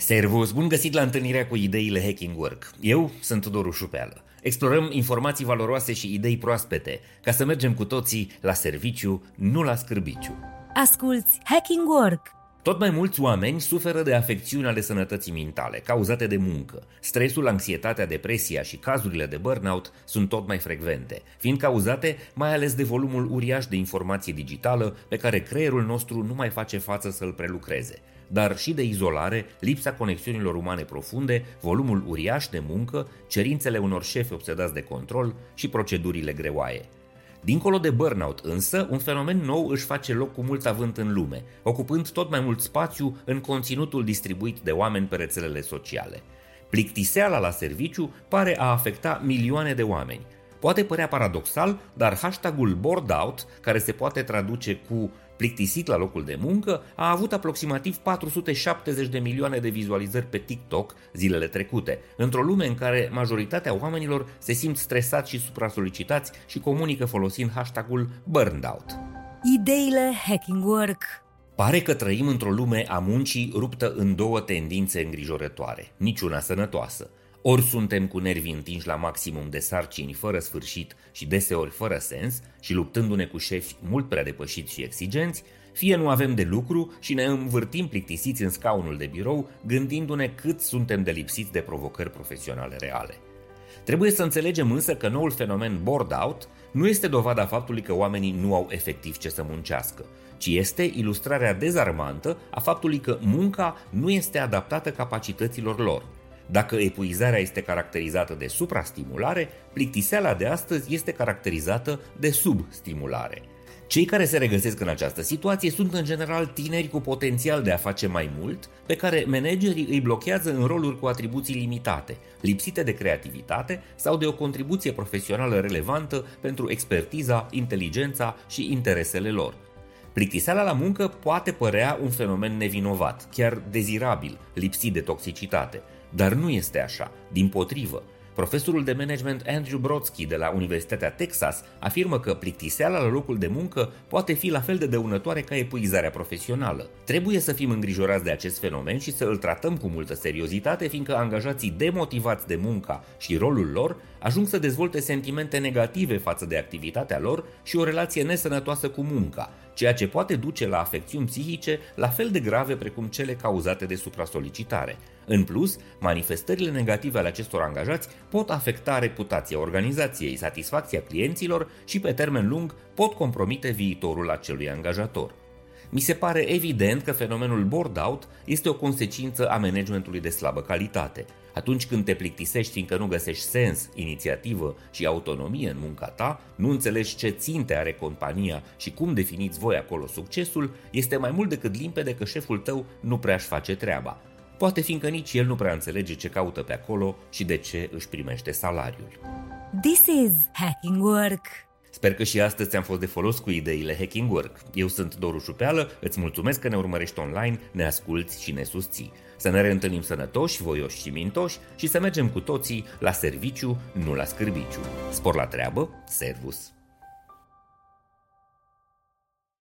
Servus, bun găsit la întâlnirea cu ideile Hacking Work. Eu sunt Doru Șupeală. Explorăm informații valoroase și idei proaspete, ca să mergem cu toții la serviciu, nu la scârbiciu. Asculți Hacking Work! Tot mai mulți oameni suferă de afecțiuni ale sănătății mentale, cauzate de muncă. Stresul, anxietatea, depresia și cazurile de burnout sunt tot mai frecvente, fiind cauzate mai ales de volumul uriaș de informație digitală pe care creierul nostru nu mai face față să-l prelucreze dar și de izolare, lipsa conexiunilor umane profunde, volumul uriaș de muncă, cerințele unor șefi obsedați de control și procedurile greoaie. Dincolo de burnout însă, un fenomen nou își face loc cu mult avânt în lume, ocupând tot mai mult spațiu în conținutul distribuit de oameni pe rețelele sociale. Plictiseala la serviciu pare a afecta milioane de oameni. Poate părea paradoxal, dar hashtagul bored out, care se poate traduce cu plictisit la locul de muncă, a avut aproximativ 470 de milioane de vizualizări pe TikTok zilele trecute, într-o lume în care majoritatea oamenilor se simt stresați și supra-solicitați și comunică folosind hashtagul burned out. Ideile Hacking Work Pare că trăim într-o lume a muncii ruptă în două tendințe îngrijorătoare, niciuna sănătoasă. Ori suntem cu nervii întinși la maximum de sarcini fără sfârșit și deseori fără sens și luptându-ne cu șefi mult prea depășiți și exigenți, fie nu avem de lucru și ne învârtim plictisiți în scaunul de birou, gândindu-ne cât suntem de lipsiți de provocări profesionale reale. Trebuie să înțelegem însă că noul fenomen bored out nu este dovada faptului că oamenii nu au efectiv ce să muncească, ci este ilustrarea dezarmantă a faptului că munca nu este adaptată capacităților lor – dacă epuizarea este caracterizată de suprastimulare, plictiseala de astăzi este caracterizată de substimulare. Cei care se regăsesc în această situație sunt în general tineri cu potențial de a face mai mult, pe care managerii îi blochează în roluri cu atribuții limitate, lipsite de creativitate sau de o contribuție profesională relevantă pentru expertiza, inteligența și interesele lor. Plictiseala la muncă poate părea un fenomen nevinovat, chiar dezirabil, lipsit de toxicitate, dar nu este așa, din potrivă. Profesorul de management Andrew Brodsky de la Universitatea Texas afirmă că plictiseala la locul de muncă poate fi la fel de dăunătoare ca epuizarea profesională. Trebuie să fim îngrijorați de acest fenomen și să îl tratăm cu multă seriozitate, fiindcă angajații demotivați de munca și rolul lor ajung să dezvolte sentimente negative față de activitatea lor și o relație nesănătoasă cu munca, ceea ce poate duce la afecțiuni psihice la fel de grave precum cele cauzate de supra-solicitare. În plus, manifestările negative ale acestor angajați pot afecta reputația organizației, satisfacția clienților și pe termen lung pot compromite viitorul acelui angajator. Mi se pare evident că fenomenul board-out este o consecință a managementului de slabă calitate. Atunci când te plictisești fiindcă nu găsești sens, inițiativă și autonomie în munca ta, nu înțelegi ce ținte are compania și cum definiți voi acolo succesul, este mai mult decât limpede că șeful tău nu prea își face treaba. Poate fiindcă nici el nu prea înțelege ce caută pe acolo și de ce își primește salariul. This is Hacking Work! Sper că și astăzi ți-am fost de folos cu ideile Hacking Work. Eu sunt Doru Șupeală, îți mulțumesc că ne urmărești online, ne asculți și ne susții. Să ne reîntâlnim sănătoși, voioși și mintoși și să mergem cu toții la serviciu, nu la scârbiciu. Spor la treabă, servus!